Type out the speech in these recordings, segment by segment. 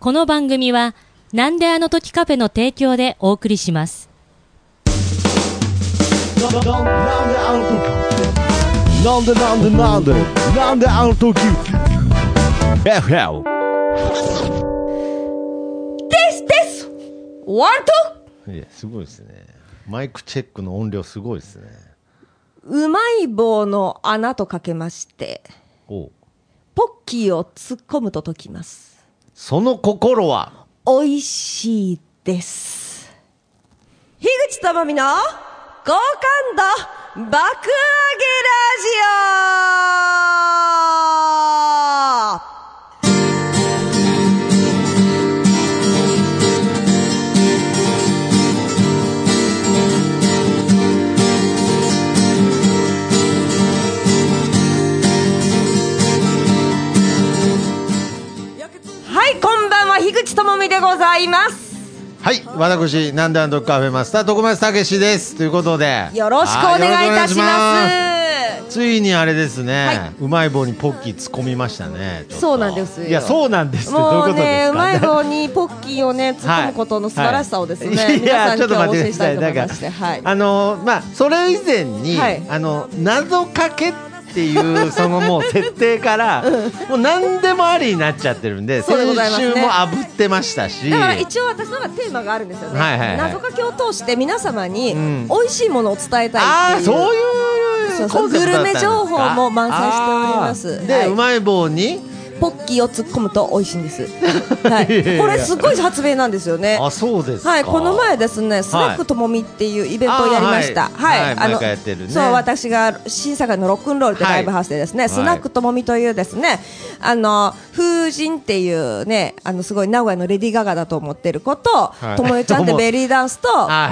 この番組は、なんであの時カフェの提供でお送りします。なんであの時なんでなんでなんでなんであの時 FL ですですワントいや、すごいですね。マイクチェックの音量すごいですね。うまい棒の穴とかけまして、ポッキーを突っ込むと解きます。その心は、美味しいです。樋口智美の好感度爆上げラジオはい、こんばんは、樋口智美でございます。はい、私、なんであの時カフェマスター、徳松武史です。ということで。よろしくお願いいたしはます。ついにあれですね、はいうまい棒にポッキー突っ込みましたね。そうなんですよいや、そうなんですってどういうもうことですか？ね、うまい棒にポッキーをね、突っ込むことの素晴らしさをですね、はい皆さんにちょっと待ってください。教えしたいとなんか思いまして、はい。あのまあそれ以前に、はいあの謎かけっていうそのもう設定から、もう何でもありになっちゃってるんで、先週も炙ってましたし、だから一応私のがテーマがあるんですよね。はいはいはい。謎かけを通して皆様にん。美味しいものを伝えたいっていう。ああそういうグルメ情報も満載しております。で、はい。うまい棒にポッキーを突っ込むと美味しいんです。はい。これすごい発明なんですよね。あそうですか。はい、この前ですね、スナックともみっていうイベントをやりました。はいはいあのねそう、私が審査会のロックンロールってライブハウスでですね、はいスナックともみというですね、あの、風神っていうね、あの、すごい名古屋のレディーガガだと思ってる子と、はいともよちゃんってベリーダンスと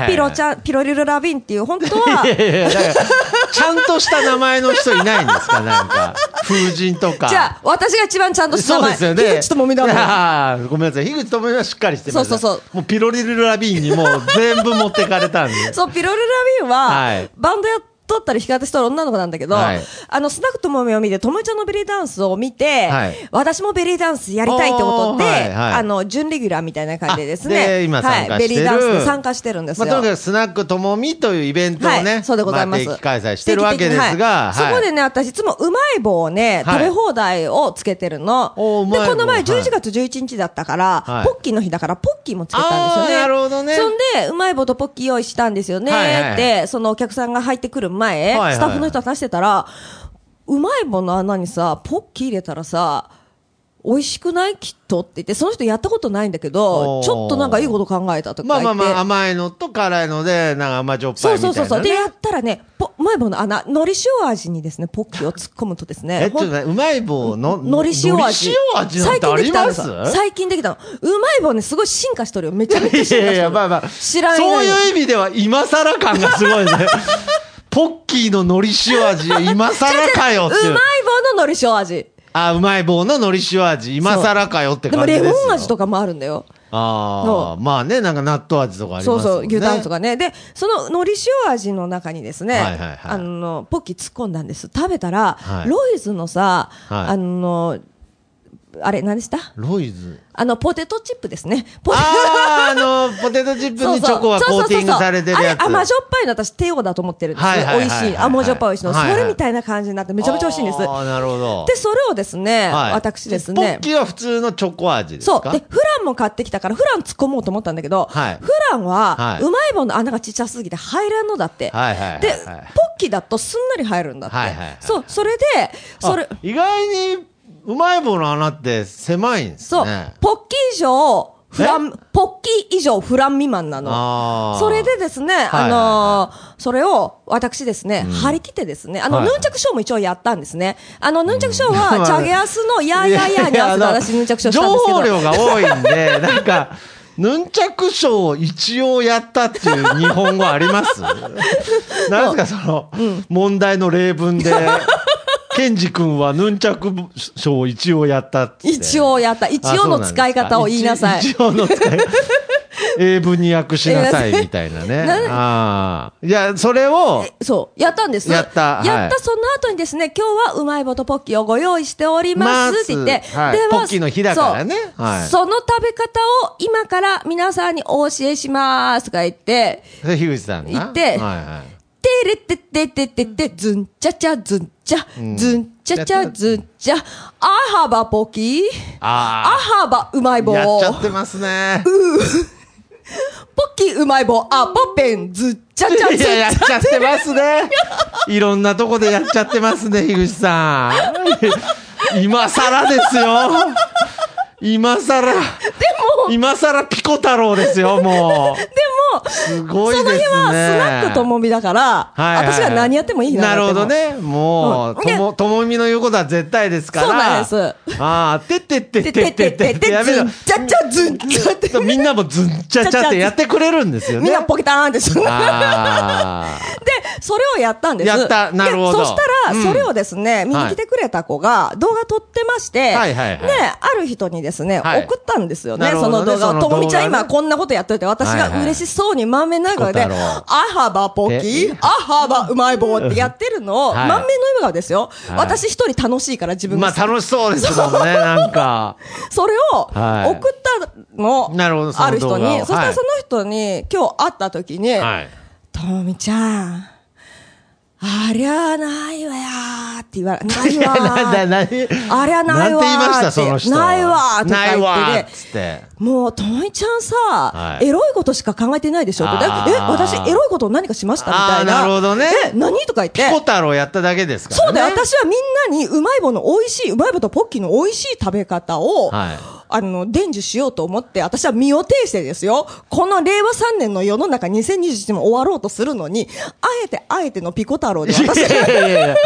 ピロちゃん、ピロリルラビンっていう、本当は、いやいやちゃんとした名前の人いないんですかなんか風神とか。じゃあ、私が一番ちゃんとした名前、そうですよね。樋口ともみだもん。あ ーごめんなさい。樋口ともみはしっかりしてます。そうそうそうもうピロリルラビーンにもう全部持ってかれたんで。そう、ピロリルラビンは、はいバンドやっとったり弾き語りしとる女の子なんだけど、はい。あの、スナックともみを見て、ともみちゃんのベリーダンスを見て、はい。私もベリーダンスやりたいってことで、はいはい。あの、準レギュラーみたいな感じでですね、あで今参加してる。はい、ベリーダンスで参加してるんですまあ、よ。とにかくスナックともみというイベントをね、はい、そうでございます。あ定期開催してるわけですが、そこでね、私いつもうまい棒をね、はい。食べ放題をつけてるの。で、この前はい。11月11日だったから、はい。ポッキーの日だから、ポッキーもつけたんですよね。なるほどね。そんで、うまい棒とポッキー用意したんですよね。はいはいはい。って、そのお客さんが入ってくる前、はいはいスタッフの人と話してたら、うまい棒の穴にさ、ポッキー入れたらさ、美味しくない？きっとって言って、その人やったことないんだけどちょっとなんかいいこと考えたとか言って。まあまあまあ甘いのと辛いので、なんか甘じょっぱいみたいな、ね。そうそうそう。で、やったらね、ポうまい棒の穴、海苔塩味にですね、ポッキーを突っ込むとですね、え、ちょっとね、うまい棒の、海苔塩味。塩味なん最てありま近できたんですす？よ最近できたの。うまい棒ね、すごい進化しとるよ。めちゃめちゃ進化しとる。いやいや、まあまあ、知らないそういう意味では今更感がすごいね。ポッキーの海苔塩味、今更かよっていううまい。棒の海苔塩味。あ、うまい棒の海苔塩味、今更かよってでもレ感じですよ。モン味とかもあるんだよ。あそあ、まあね、なんか納豆味とかありますそうそう。牛タンとかね。で、その海苔塩味の中にですね、はいはいはいあの、ポッキー突っ込んだんです。食べたら、はいロイズのさ、はいあの、あれ、何でした？ロイズ。あの、ポテトチップですね。ポテああ、あの、ポテトチップにチョコがコーティングされてるやつ。あれ甘じょっぱいの私、テオだと思ってるんですよ。はいはいはいはい美味しい。甘じょっぱい美味しいの。はいはいそれみたいな感じになってめちゃめちゃ美味しいんです。ああ、なるほど。で、それをですね、はい私ですポッね。キーは普通のチョコ味ですか？そう。で、フランも買ってきたから、フラン突っ込もうと思ったんだけど、はいフランは、はいうまい棒の穴がちっちゃすぎて入らんのだって。はいはいはいはいで、ポッキーだとすんなり入るんだって。はいはいはいそう、それで、それあ、意外にうまい棒の穴って狭いんですそう、ね。ポッキー以上、フラン、ポッキー以上フラン未満なの。それでですね、あはいのーそれを私ですね、張り切ってですね、あの、はいヌンチャクショーも一応やったんですね。あの、ヌンチャクショーまは、あチャゲアスのヤーヤーヤーに合わせて私ヌンチャクショーし情たんですけど。報量が多いんで、なんか、ヌンチャクショーを一応やったっていう日本語ありますなんですか、その、問題の例文で、ケンジ君はヌンチャクショーを一応やったっつって。一応やった。一応の使い方を言いなさい。一一応の使い方。英文に訳しなさいみたいなね。なああ。いや、それを、そう、やったんです。やったはいやったその後にですね、今日はうまい棒とポッキーをご用意しておりますって言って、はいはポッキーの日だからねはいその食べ方を今から皆さんにお教えしますとか言って、樋口さんが？言ってはいはい。てれってってってってって、ずんちゃちゃずんちゃ、ずんちゃちゃずんちゃ、あはばポッキー、ああはばうまい棒、あ。やっポちゃってますね。ッキーうまい棒、あ、ポッペン、ずんちゃちゃずんいや、やっちゃ。ちゃってますね。いろんなとこでやっちゃってますね、樋口さん。今更ですよ。今更。でも、今更ピコ太郎ですよ、もう。でも、すごいですね。その日はスナックともみだから、はいはい私が何やってもいい日なるほどね。もう、うんとも、ともみの言うことは絶対ですから。そうなんですああ、てってってってててってってやめろ。ちゃちゃずんちゃって。みんなもずんちゃちゃってやってくれるんですよね。みんなポケターンってする。で、あそれをやったんです。やったなるほどでそしたら、うんそれをですね、見に来てくれた子が動画撮ってまして、はいはいはいで、ある人にですね、はい送ったんですよね、そのの動画ねともみちゃん今こんなことやっといて、私が嬉しそうに満面の笑顔で、あはばポッキー、あはばうまい棒ってやってるのを、はい。満面の笑顔ですよ。はい。私一人楽しいから自あ。分が。まあ楽しそうですもんね、なんか。それをはい。送ったの、ある人に、そしたはい。らその人に今日会った時に、はい。ともみちゃん、ありゃないわやーって言われ、ないわ なんだ、ー。何ありゃないわーなんて言いました、ってその人。ないわーとか言ってないわーねって。もう、ともみちゃんさ、はいエロいことしか考えてないでしょ？って。え、私エロいこと何かしました？みたいな。なるほどねえ、何？とか言って。ピコ太郎やっただけですからね。そうだよ、私はみんなにうまい棒の美味しい、うまい棒とポッキーの美味しい食べ方を、はいあの、伝授しようと思って、私は身を挺してですよ、この令和3年の世の中2021年も終わろうとするのに、あえてあえてのピコ太郎で私、いやいやいや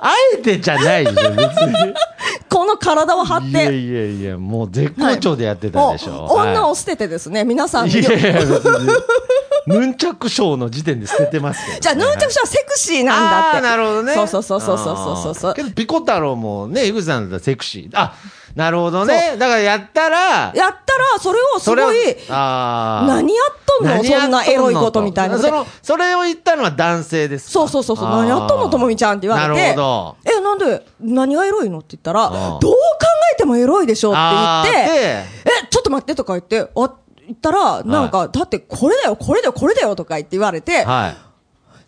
あえてじゃないでしょ、別に。この体を張って、いやいやいや、もう絶好調でやってたでしょ。もう女はを捨ててですね、皆さんに。いいやいや。ヌンチャクショーの時点で捨ててますね。じゃあ、ヌンチャクションはセクシーなんだって。なるほどね。そうそうそうそうそうそうそうけど、ピコ太郎もね、井口さんだったらセクシー。あ、なるほどね。だからやったら、やったら、それをすごい、何やっとんの？そんなエロいことみたいな。その、それを言ったのは男性ですか？そうそうそうそう、何やっとんのともみちゃんって言われて。なるほど。え、なんで、何がエロいの？って言ったら、どう考えてもエロいでしょって言って、え、ちょっと待ってとか言って、あ、言ったら、なんか、だってこれだよ、これだよ、これだよとか言って言われて、はい。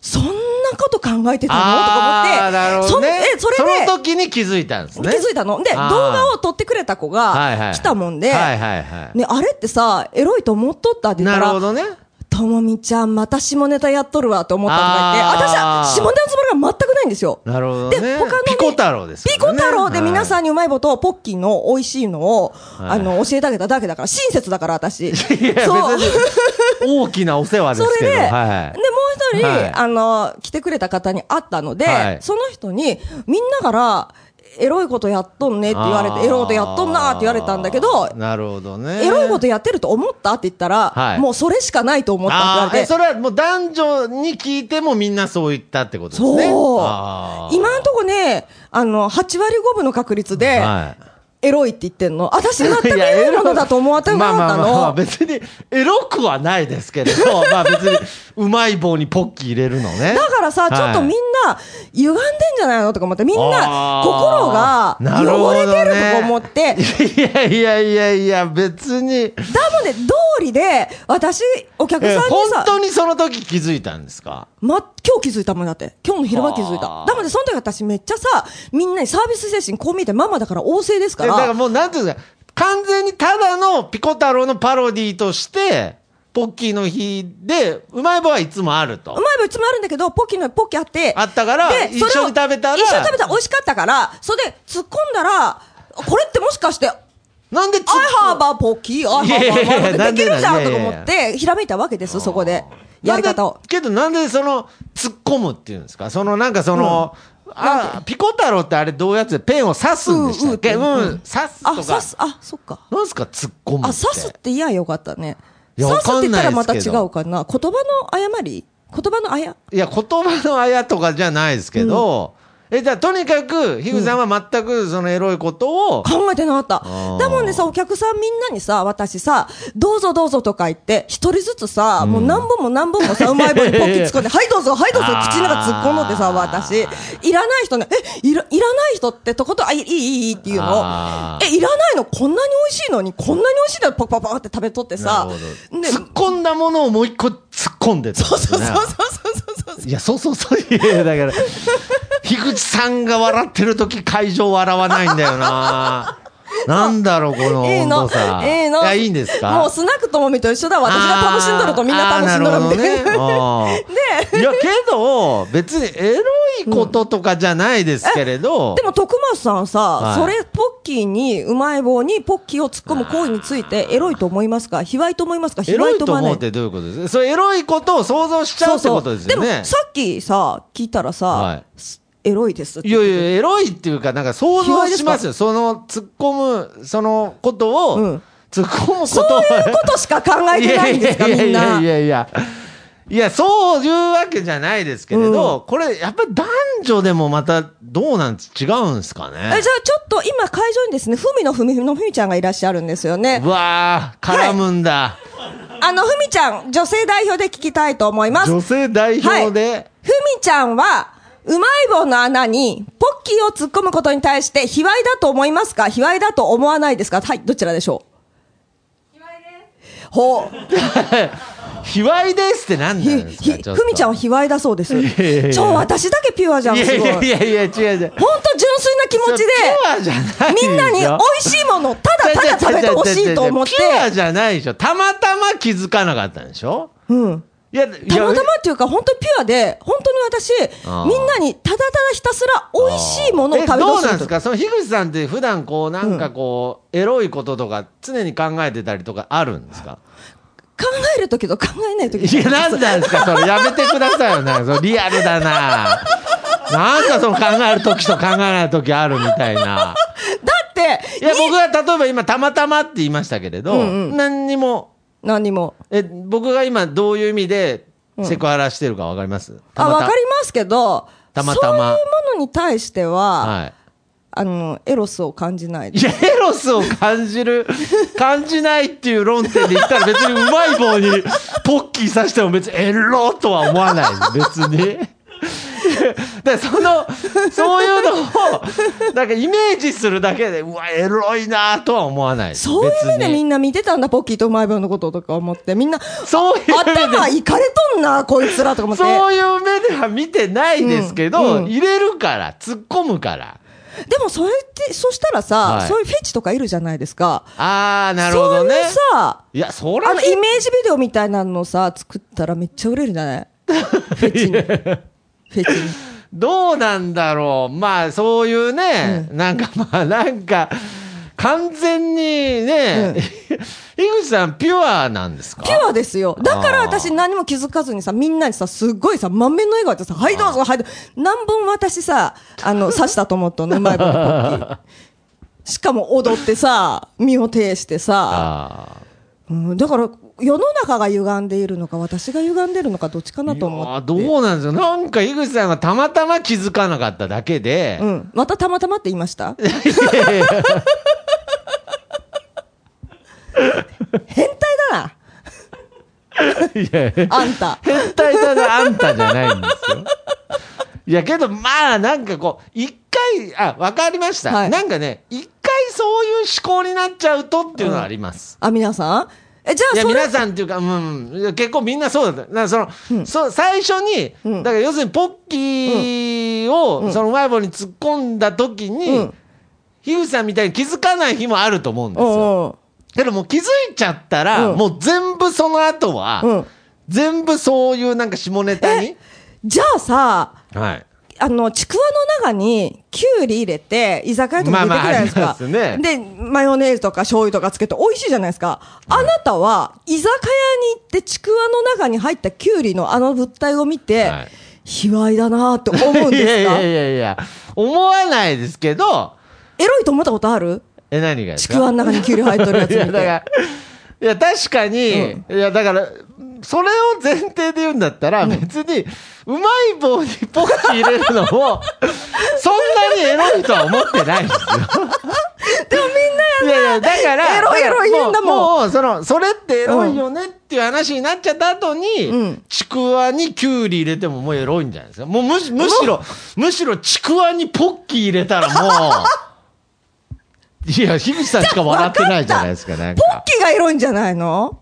そんなこと考えてたの？とあか思って、ーなるほどね。そそれで、その時に気づいたんですね。気づいたの？で、動画を撮ってくれた子が来たもんで。ね、あれってさ、エロいと思っとったって言ったら、なるほどね。ともみちゃん、また下ネタやっとるわって思ったとか言って、私は下ネタのつもりが全くないんですよ。なるほどで、ね。他のね、ピコ太郎ですピコ。太郎で皆さん。んにうまい棒とポッキーの美味しいのを、はいあの、教えてあげただけだから、親切だから、私。いや、そう。大きなお世話でそすけど。れで、はいで、も人、はい。あの、来てくれた方に会ったので、はい。その人に、みんなから、エロいことやっとんねって言われて、エロいことやっとんなって言われたんだけど、なるほどね。エロいことやってると思ったって言ったら、はい。もうそれしかないと思ったって言われて、それはもう男女に聞いてもみんなそう言ったってことですね。そう。今んとこね、あの、8割5分の確率で、はいエロいって言ってんの？私全くエロいものだと思わってなかったまあまあまあまあの。別にエロくはないですけれど、まあ別にうまい棒にポッキー入れるのね。だからさ、はいちょっとみんな、歪んでんじゃないのとか思って、みんな、心が汚れてるとか思って、いやいやいやいや、別に。だもんね、通りで、私、お客さんえにさ本、当にその時気づいたんですか？ま、今日気づいたもんだって。今日の昼間気づいたは。あだもんね、その時私めっちゃさ、みんなにサービス精神こう見てママだから旺盛ですから、えだからもうなんていうんですか、完全にただのピコ太郎のパロディーとして、ポッキーの日で、うまい棒はいつもあると。う。まい棒いつもあるんだけど、ポッキーのポッキーあって、あったからで一緒に食べたら。一緒に食べたら美味しかったから、それで突っ込んだら、これってもしかして、なんでつっ I have a ポッキー I いやいやいや have a なんでできるじゃんとか思って、ひらめいたわけです、そこで。やり方を。けどなんでその、突っ込むっていうんですか？そのなんかその、あ、ピコ太郎ってあれどうやってペンを刺すんでしたっけ？うん、刺すあ、とか。刺す、あ、そっか。なんすか？突っ込むって。あ、刺すって嫌よかったね。刺すって言ったらまた違うかな。言葉の誤り？言葉のあや？いや、言葉のあやとかじゃないですけど、え、じゃあ、とにかく、樋口さんは全くそのエロいことを、考えてなかった。ー。だもんでさ、お客さんみんなにさ、私さ、どうぞどうぞとか言って、一人ずつさ、もう何本も何本もさ、うまい棒にポッキー突っ込んで、はいどうぞ、はいどうぞ、口の中突っ込むってさ、私、いらない人ね、え、いら、いらない人ってとこと、あ、いい、いい、いいっていうの？え、いらないの？こんなに美味しいのに、こんなに美味しいの？パクパクパクって食べとってなさるほど、で、突っ込んだものをもう一個突っ込んでたんですね。そうそうそうそうそうそう。いや、そうそうそう。いや、だから、樋 口さんが笑ってる時会場笑わないんだよな。なんだろう、このいいの温度差。いいのいや、いいんですか？もうスナックともみと一緒だ。私が楽しんどるとみんな楽しんどるみたいな。なね。あー いや、けど、別にエロいこととかじゃないですけれど。でも徳松さんさ、はいそれポッキーにうまい棒にポッキーを突っ込む行為についてエロいと思いますか？卑猥と思いますか？卑エロ猥と思わない？いと思うってどういうことですかそう、エロいことを想像しちゃうってことですよね。もさっきさ聞いたらさ、はいすエロいですいやいや、エロいっていうか、なんか想像しますよ。その、突っ込む、そのことを、うん。突っ込むことそういうことしか考えてないんですか？みんいやな。いやいやいや。いや、そういうわけじゃないですけれど、これ、やっぱり男女でもまた、どうなんです違うんですかね？えじゃあちょっと今会場にですねふみのふみのふみちゃんがいらっしゃるんですよね。うわー、絡むんだ。あのふみちゃん女性代表で聞きたいと思います。女性代表で、ふみちゃんは、うまい棒の穴にポッキーを突っ込むことに対して、卑猥だと思いますか？卑猥だと思わないですか？はい、どちらでしょう？卑猥です。ほう。卑猥ですってなんですひ、か？ちょっとふみちゃんは卑猥だそうです。やいやちょ、私だけピュアじゃん、いやいすごい。やいやいや、違う違う。本当純粋な気持ちで、ピュアじゃないでしょみんなに美味しいものをただただ食べてほしいと思って、ピュアじゃないでしょ。たまたま気づかなかったんでしょ？うん。いや、たまたまっていうか、本当にピュアで、本当に私みんなにただただひたすら美味しいものを食べてえど。うなんですか？その樋口さんって普段こうなんかこう、エロいこととか常に考えてたりとかあるんですか？考えるときと考えないときいや、なんなんですか？それやめてくださいよ。なそのリアルだな。なんかその考えるときと考えないときあるみたいな。だって、いや、僕が例えば今たまたまって言いましたけれど、何にも、何にも。え、僕が今どういう意味でセクハラしてるかわかります？たあ、またわかりますけど、たまたまそういうものに対しては、はい。あの、エロスを感じないです。いや、エロスを感じる、感じないっていう論点で言ったら別にうまい棒にポッキーさしても別にエロとは思わない。別に。で、その、そういうのを、なんかイメージするだけで、うわ、エロいなとは思わない。そういう目でみんんな見てたんだ、ポッキーとうまい棒のこととか思って。みんな、そういう頭いかれとんな、こいつらとか思って。そういう目では見てないですけど、うんうん入れるから、突っ込むから。でも、それって、そしたらさ、はいそういうフェチとかいるじゃないですか。あー、なるほどね。そういうさ、いや、そらあの、イメージビデオみたいなのさ、作ったらめっちゃ売れるんじゃない？フェチに。フェチに。どうなんだろう。まあ、そういうね、なんかまあ、なんか、完全にね、井口さん、ピュアなんですか？ピュアですよ。だから私何も気づかずにさ、みんなにさ、すっごいさ、満面の笑顔でさ、はいどうぞ、はいどうぞ。何本私さ、あの、刺したと思ったの、うまい棒のポッキー。しかも踊ってさ、身を挺してさ、あうん、だから世の中が歪んでいるのか、私が歪んでるのか、どっちかなと思って。あどうなんですよ。なんか井口さんがたまたま気づかなかっただけで、うん。またたまたまって言いました？変態だな、いやあんた。変態だな、あんたじゃないんですよ。いや、けど、まあ、なんかこう、一回、あ、わかりました。はいなんかね、一回そういう思考になっちゃうとっていうのはあります。あ、皆さんえ、じゃあいや、皆さんっていうか、うん、結構みんなそうだった。だからその、そう最初に、うんだから要するにポッキーを、そのうまい棒に突っ込んだ時に、うん樋口さんみたいに気づかない日もあると思うんですよ。うんうん。けどもう気づいちゃったら、うんもう全部その後は、うん全部そういうなんか下ネタに。じゃあさ、はい。あの、ちくわの中に、きゅうり入れて、居酒屋とか出てくるじゃないですか。まあまあすね。で、マヨネーズとか醤油とかつけて美味しいじゃないですか。あなたは、居酒屋に行って、ちくわの中に入ったきゅうりのあの物体を見て、はい。卑猥だなって思うんですか？いやいやいや、思わないですけど、エロいと思ったことある？え、何がですか？ちくわの中にきゅうり入っとるやつ見て。、いや、確かに、いや、だから、それを前提で言うんだったら、別に、うまい棒にポッキー入れるのも、そんなにエロいとは思ってないんですよ。でもみんなやいやいや、だから、エロいエロい言うんだもん。もう、もうその、それってエロいよねっていう話になっちゃった後に、うん。ちくわにキュウリ入れてももうエロいんじゃないですか。もうむしむしろ、むしろちくわにポッキー入れたらもう、いや、樋口さんしか笑ってないじゃないですか、なんか。ポッキーがエロいんじゃないの？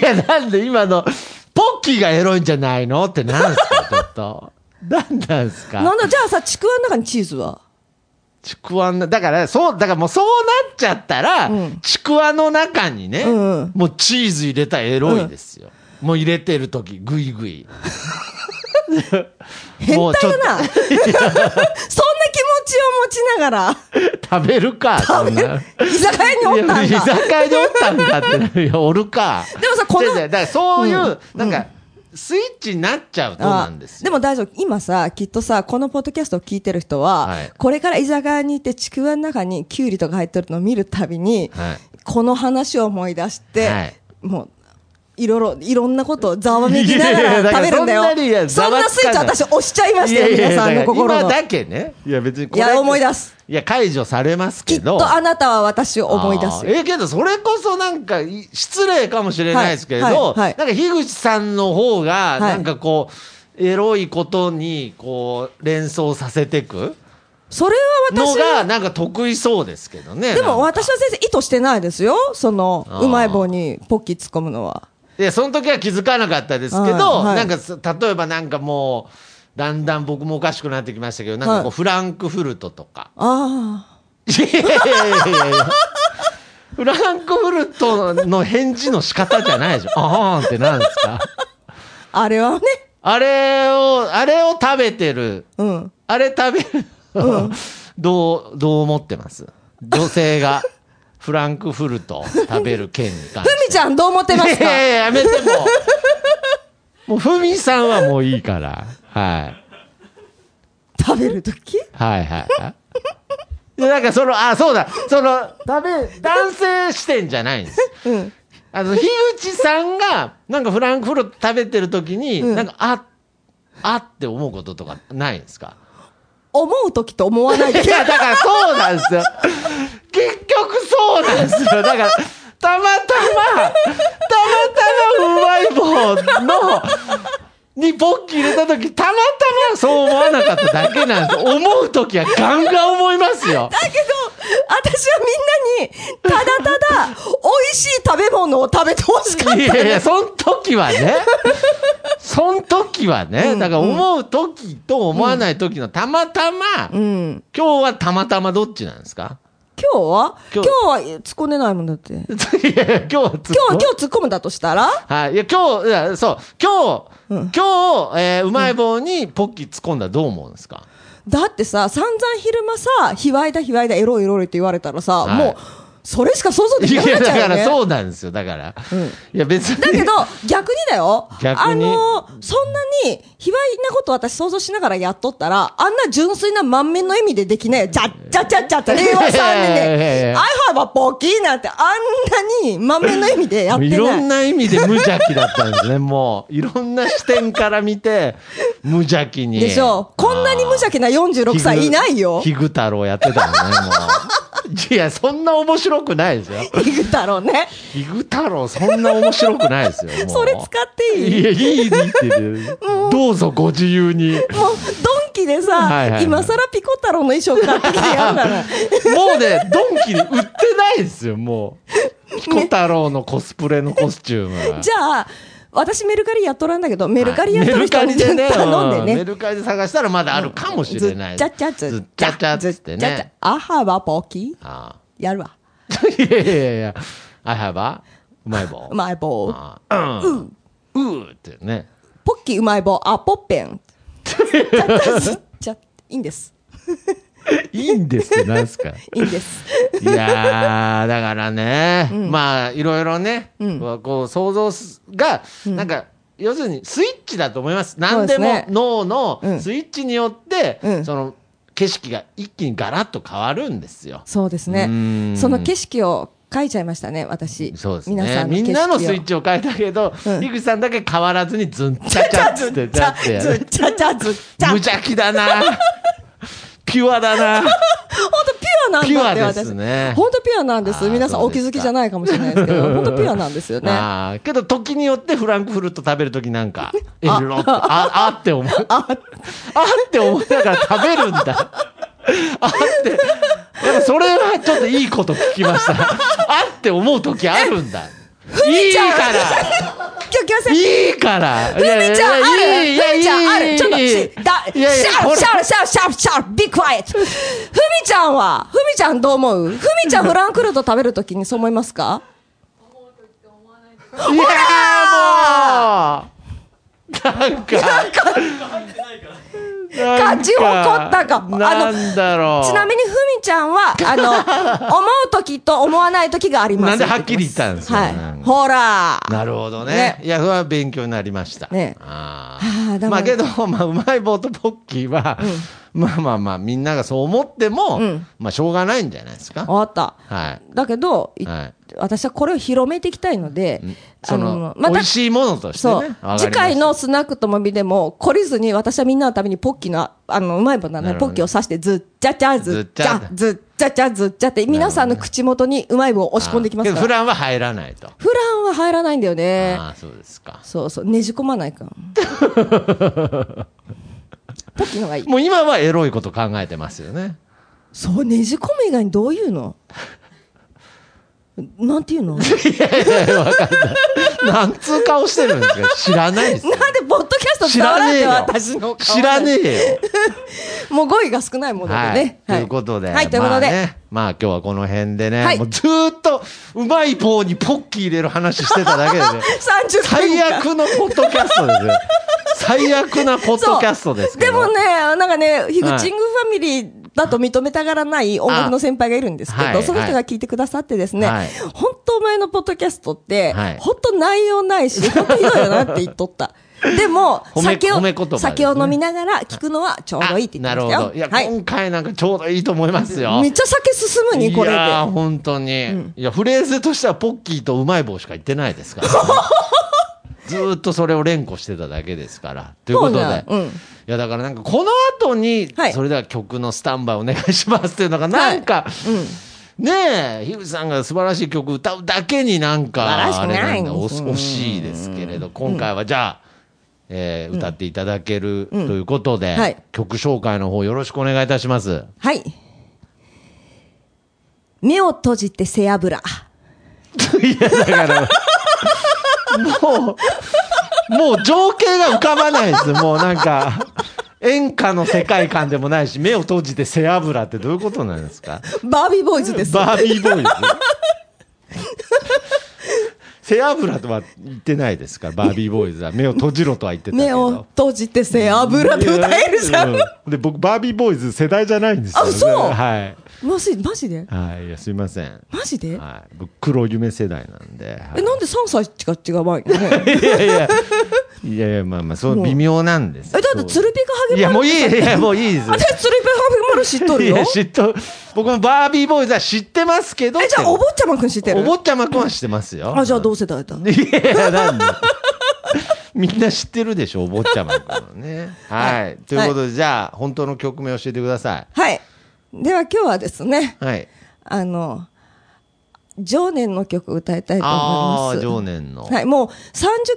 いや、なんで今の、ポッキーがエロいんじゃないのってなんすか、ちょっと。なんなんすか？なんだ、じゃあさ、ちくわの中にチーズは？ちくわの、だから、そう、だからもうそうなっちゃったら、うんちくわの中にね、うんうんもうチーズ入れたらエロいですよ。もう入れてる時ぐいぐい。変態だな。そんな気持ちを持ちながら、食べるか、そんな。居酒屋におったんいや居だ。酒屋におったんだって、いや、おるか。でもさこのだからそういう、うんなんか、スイッチになっちゃうとなんですよ。でも大丈夫。今さ、きっとさ、このポッドキャストを聞いてる人は、はいこれから居酒屋に行ってちくわの中にキュウリとか入ってるのを見るたびに、はいこの話を思い出して、はいもう、いろいろ、いろんなことをざわめきながらら食べるんだよ。そんなにいやざそんなスイッチ私押しちゃいましたよ、皆さんの心の。今だけね。いや、別にこれいや思い出す。いや、解除されますきけど。っとあなたは私を思い出すよ。あーえけど、それこそなんか、い失礼かもしれないですけれど、はいはいはいなんか、樋口さんの方が、いなんかこう、エロいことに、こう、連想させていくそれはのが、なんか得意そうですけどね。でも私は全然意図してないですよ。そのうまい棒にポッキー突っ込むのは。いや、その時は気づかなかったですけど、はいはいなんかす、例えばなんかもう、だんだん僕もおかしくなってきましたけど、なんかこう、はいフランクフルトとか。ああ。いやいやいやいやフランクフルトの返事の仕方じゃないでしょ。あーんってなんですかあれはね。あれを、あれを食べてる、うん。あれ食べる、どう、どう思ってます？女性がフランクフルト食べる件に関ふして。みちゃんどう思ってますか？いやいややめてもう。もう、ふみさんはもういいから。はい。食べるときはいはいはい。で、なんかその、あ、そうだ、その、食べ、男性視点じゃないんです。うん。あの、樋口さんが、なんかフランクフルト食べてる時に、うんなんか、あ、あって思うこととかないんですか？思う時と思わない。いや、だからそうなんですよ。結局そうなんですよ。だから、たまたま、たまたまうまい棒の、にポッキー入れたとき、たまたまそう思わなかっただけなんですよ。思うときはガンガン思いますよ。だけど、私はみんなに、ただただ、美味しい食べ物を食べてほしかった。いやいや、そん時はね、そん時はね、だから思う時と思わない時のたまたま、うん。今日はたまたまどっちなんですか？今日は？今今日日は突っ込んでないもんだって。今いやいや、今日は突っ込日、今日突っ込むんだとしたら？はい。いや、今日、いやそう、今日、うん。今日、えーうまい棒にポッキー突っ込んだらどう思うんですか、だってさ、散々昼間さ、卑猥だ卑猥だ、エロいエロいって言われたらさ、はい。もう、それしか想像できなくなっちだから。そうなんですよ。だから。うんいや、別に。だけど、逆にだよ。あの、そんなに、卑猥なこと私想像しながらやっとったら、あんな純粋な満面の意味でできないよ。ちゃっちゃっちゃっちゃって、令和3年で、や I have a ポッキーなんて、あんなに満面の意味でやってない。いろんな意味で無邪気だったんですね、もう。いろんな視点から見て、無邪気に。でしょこんなに無邪気な46歳いないよ。ヒグ太郎やってたのね、もう。いや、そんな面白くないですよ。ヒグ太郎ね。ヒグ太郎、そんな面白くないですよ。それ使っていい？いや、いい、いいってね。どうぞご自由に。もう、ドンキでさ、はいはいはい今更ピコ太郎の衣装買ってきてやるから。もうね、ドンキに売ってないですよ、もう。ピコ太郎のコスプレのコスチュームは。じゃあ、私メルカリやっとらんだけど、メルカリやっとる人に頼んでね。うんメルカリで探したらまだあるかもしれない。ずっちゃちゃずずっちゃちゃっつってね。あはばポキあやるわ。あいやいやいや、I have a うまい棒。うまい棒。ああうん。うーってね。ポッキーうまい棒、あ、ポッペン。ちゃちゃいいんです。いいんですってなんすか？いいんです。いやー、だからね、まあ、いろいろね、うんこう、想像すが、なんか、要するにスイッチだと思います。何でも脳のうんスイッチによって、うんその景色が一気にガラッと変わるんですよ。そうですね。んその景色を書いちゃいましたね、私。そうですね。みんなのスイッチを変えたけど、うん井口さんだけ変わらずにズンチャチャっつって、ずっちゃだってやずっる。ちゃちゃずっちゃ。無邪気だな。ピュアだな。本当ピュアなんだって私。すね本当ピュアなんであす。ー皆さんお気づきじゃないかもしれないですけど、本当ピュアなんですよね。けど時によってフランクフルト食べるときなんか、エルロって、あ、あって思う。あって思いながら食べるんだ。あって、やっぱそれはちょっといいこと聞きました。あって思うときあるんだ。いいから今日来ませ。いいからふみちゃんあるふみちゃんあるちょっとし、だ、いやいやシャーシャーシャーシャーシャー be quiet! ふみちゃんは、ふみちゃんどう思うふみちゃんフランクフルト食べるときにそう思いますかいやーもうなんかなんか、勝ち誇ったかもあのなんだろう。ちなみにふみちゃんは、あの、思うときと思わないときがあります。なんではっきり言ったんですか？はいほら。なるほどね。ねいや、それは勉強になりました。ねああまあけど、まあ、うまい棒とポッキーは、まあまあまあ、みんながそう思っても、うんまあ、しょうがないんじゃないですか？わかった。はい。だけど、いはい私はこれを広めていきたいので、その、また美味しいものとしてね。次回のスナックともみでも懲りずに私はみんなのためにポッキーのあのうまい棒なのでなるほどポッキーを刺してずっちゃちゃずっちゃ。ずっちゃちゃずっちゃって皆さんの口元にうまい棒を押し込んできますから。フランは入らないと。フランは入らないんだよね。ああ、そうですか。そうそうねじ込まないか。ポッキーのがいい。もう今はエロいこと考えてますよね。そうねじ込む以外にどういうの？なんていうの？なんでなんつう顔してるんですか？知らないですよ。ポッドキャスト知伝わらねえよ。私の顔知らねえよ。もう語彙が少ないものではい。ねということで。はいということでまあね、まあ今日はこの辺でね、はいもうずーっとうまい棒にポッキー入れる話してただけでね、30分間最悪のポッドキャストですよ。最悪なポッドキャストですけど。でもね、なんかね、ヒグチングファミリーだと認めたがらない音楽の先輩がいるんですけど、その人が聞いてくださってですね、はい本当前のポッドキャストって、はい本当内容ないし、本当ひどいよなって言っとった。でも、酒を、ね酒を飲みながら聞くのはちょうどいいって言ってましたよ。あなるほど。いや、はい。今回なんかちょうどいいと思いますよ。めっちゃ酒進むに、これで。いやー本当に、いや、フレーズとしてはポッキーとうまい棒しか言ってないですから、ね。ずーっとそれを連呼してただけですから。ということで。そうんいや、だからなんかこの後に、はい。それでは曲のスタンバイお願いしますっていうのが、なんか、ねえ、樋口さんが素晴らしい曲歌うだけになんか、素晴らしくない。あれなんだ惜し惜しいですけれど、今回はじゃあ、えー歌っていただけるということで、はい。曲紹介の方よろしくお願いいたします。はい。目を閉じて背脂。いや、だから、もう、もう情景が浮かばないです。もうなんか、演歌の世界観でもないし、目を閉じて背脂ってどういうことなんですか？バービーボーイズです。バービーボーイズ。背脂とは言ってないですか？ら、バービーボーイズは。目を閉じろとは言ってたけ目をど。閉じて背脂って歌えるじゃん。うんで、僕、バービーボーイズ世代じゃないんですよ。あそうはい。マジマジで？はい。いや、すいません。マジで？はい。僕、黒夢世代なんで。はいえ、なんで3歳しか違うわけね いやいや、いやいや、まあまあ、そう、微妙なんですえ、だって鶴ピカハゲい？や、もういい、いい。や、もういいです。私、鶴ピカハゲ丸知っとるよ。いや、知っと、僕もバービーボーイズは知ってますけど。え、じゃあ、お坊ちゃまくん知ってる？お坊ちゃまくんは知ってますよ。あ、じゃあ同世代だ。いや、なんで。みんな知ってるでしょ、お坊ちゃまくんはね。はい。ということで、じゃあ、本当の曲名教えてくださはい。では今日はですね、い。はい。あの、常年の曲を歌いたいとああ、思います。常年の。はい、もう30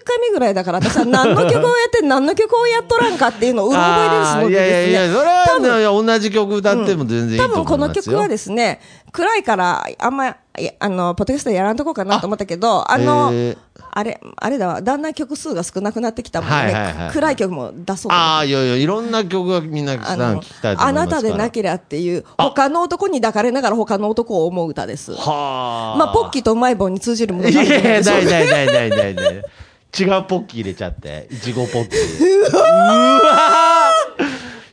回目ぐらいだから、私は何の曲をやって、何の曲をやっとらんかっていうのをうろ覚えですのであーいやいですね。やいや、それは多分ね、いや同じ曲歌っても全然いいと思いますよ。多分この曲はですね、暗いから、あんま、あの、ポッドキャストやらんとこうかなと思ったけど、あの、えーあれ、あれだわ、だんだん曲数が少なくなってきたもんで、はいはいはい暗い曲も出そうああ。いやいや、いろんな曲がみんな聞きたいあな。たでなけりゃっていう、他の男に抱かれながら他の男を思う歌です。はあ。まあ、ポッキーとうまい棒に通じるものいがあるやいや、ないうないないないないない。違うポッキー入れちゃって。いちごポッキー。うわー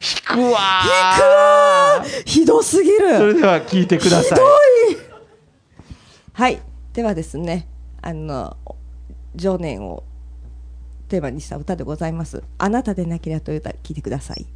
引くわーひどすぎそる。れでは聞いてください。はい。ではですね、あの、常年をテーマにした歌でございます。あなたでなければという歌、聞いてください。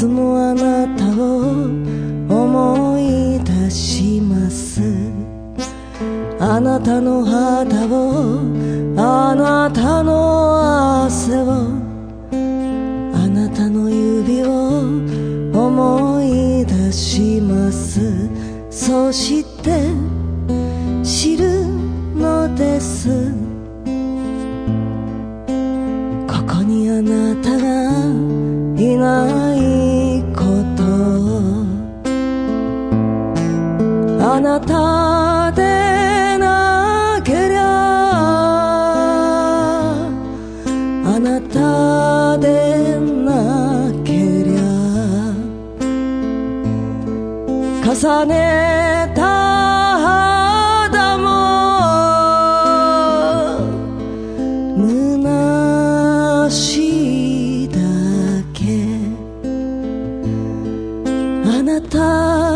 つもあなたを思い出します。あなたの肌をあなたの汗をあなたの指を思い出します。そして知るのです。重ねた肌も虚しいだけ。あなた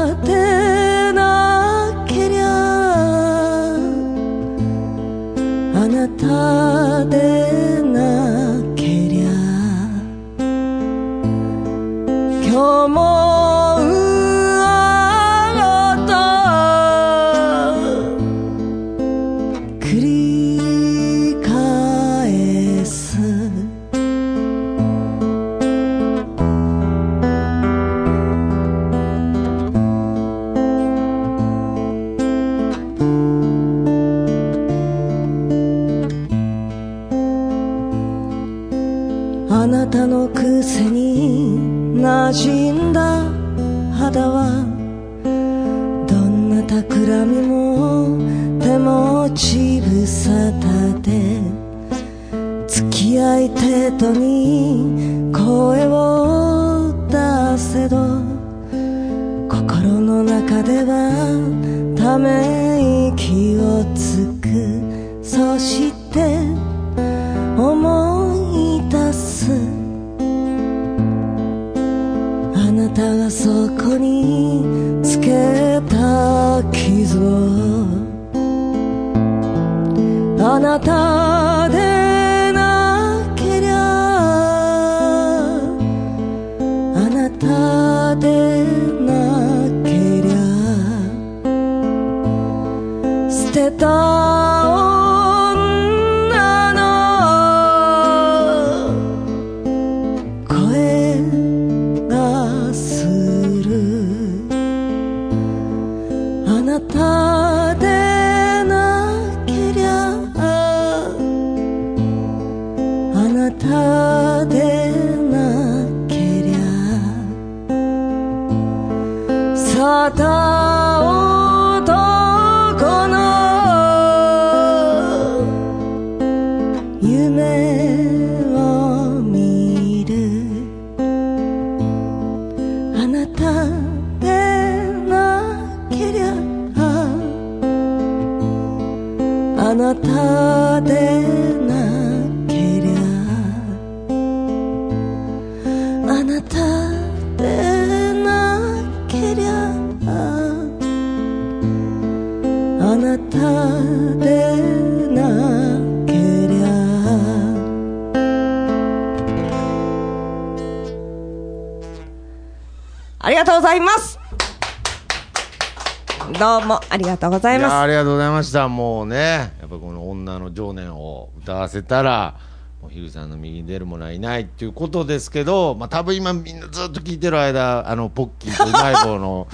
声を出せど心の中ではため息をつく。そして思い出す。あなたがそこにつけた傷を。あなたさありがとうございまありがとうございましたもうねやっぱこの女の情念を歌わせたらもう樋口さんの右に出る者はいないっていうことですけど、まあ、多分今みんなずっと聞いてる間あのポッキーとうまい棒の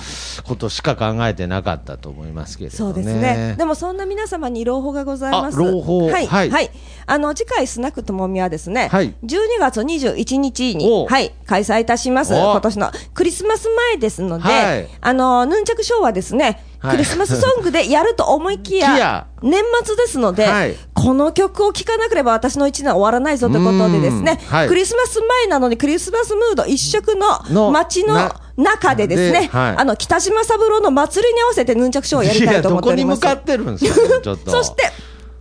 ことしか考えてなかったと思いますけれす。どねそうですね。でもそんな皆様に朗報がございます。あ朗報はい。ははいい。あの、次回スナックともみはですね、はい12月21日おに、はい、開催いたします。お今年のクリスマス前ですので、はいあの、ヌンチャクショーはですね、はいクリスマスソングでやると思いききや や、年末ですので、はい。この曲を聴かなければ私の一年は終わらないぞということでですねクリスマス前なのにクリスマスムード一色のの街のな中でですね、あの、北島三郎の祭りに合わせてヌンチャクショーをやりたいと思っております。いやどこに向かってるんですかちょっと。そして、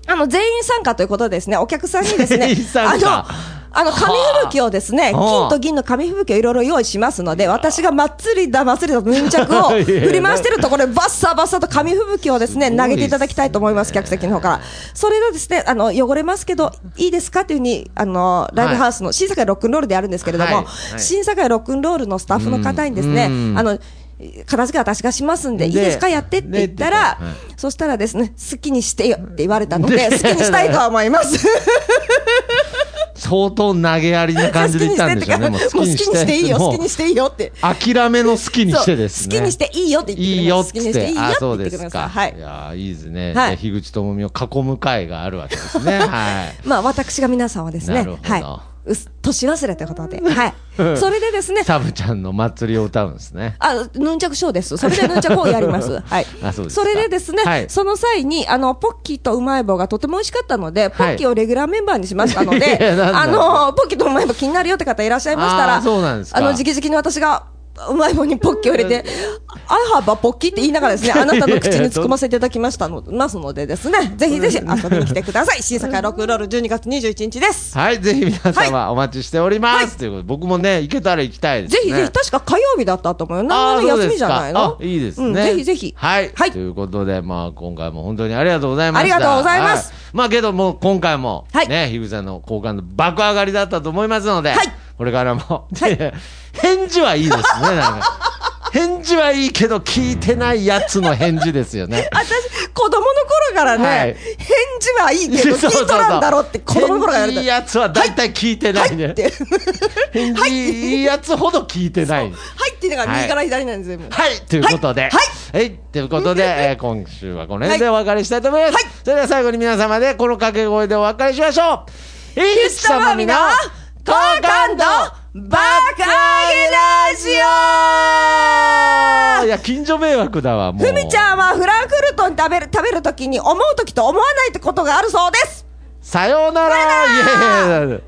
あの、全員参加ということでですね、お客さんにですね あの、あの、紙吹雪をですね、はあ。金と銀の紙吹雪をいろいろ用意しますので、私が祭りだ祭りだとヌンチャクを 振り回してるところで、バッサバッサと紙吹雪をですね、投げていただきたいと思います、客席の方から。それでですね、あの、汚れますけど、いいですかっていうふうに、あの、ライブハウスの新坂井ロックンロールでやるんですけれども、はい。はい。新坂井ロックンロールのスタッフの方にですね、うん。あの、片付け私がしますんで、いいでですかやってって言ったら、ねそしたらですね、好きにしてよって言われたので、で好きにしたいとは思います。相当投げやりな感じで言ったんでしょうね。もう好きにしていいよ、好きにしていいよって。諦めの好きにしてです好きにしていいよって言っていいよっていいよってあそう。ですか。はいい。やーいいですね。はい樋口智美を囲む会があるわけですね。はい。まあ私が皆さんはですねなるほ、ど年忘れということで、はい。それでですね、サブちゃんの祭りを歌うんですね。あ、ヌンチャクショーです。それでヌンチャクをやります。はい。あそうですかれでですね、はいその際に、あの、ポッキーとうまい棒がとても美味しかったので、ポはいッキーをレギュラーメンバーにしましたのいで、やなんだあの、ポッキーとうまい棒気になるよって方いらっしゃいましたら、そうなんですかあの、直々に私が、うまい棒にポッキーを入れて、I have a ポッキーって言いながらですね、あなたの口に突っ込ませていただきましたの、ますのでですね、ぜひぜひ遊びに来てください。新坂ロックンロール12月21日です。はい。ぜひ皆様お待ちしております。ということで、僕もね、行けたら行きたいですね。ぜひぜひ、確か火曜日だったと思うよ。長野休みじゃないのあいいですね、うんぜひぜひ。はい。はいということで、まあ、今回も本当にありがとうございました。ありがとうございますはまあ、けどもう、今回も、はいね、樋口さんの好感度爆上がりだったと思いますので、はいこれからも、はい 返事はいいですね、なんか。返事はいいけど、聞いてないやつの返事ですよね。私、子供の頃からね、はい返事はいいけど、聞いとらんだろうって子供の頃から言われた。いいやつは大体聞いてないね。はい。返事いいやつほど聞いてない。はいって言いながら右から左なんですよ。はい、ということで、はいはい、ということで、えー今週はこの辺でお別れしたいと思います。はいそれでは最後に皆様でこの掛け声でお別れしましょう。井口様みの好感度バカげラジオいや、近所迷惑だわ、もう。ふみちゃんはフランクフルトに食べる、食べるときに思うときと思わないってことがあるそうですさようなら。いやいやいや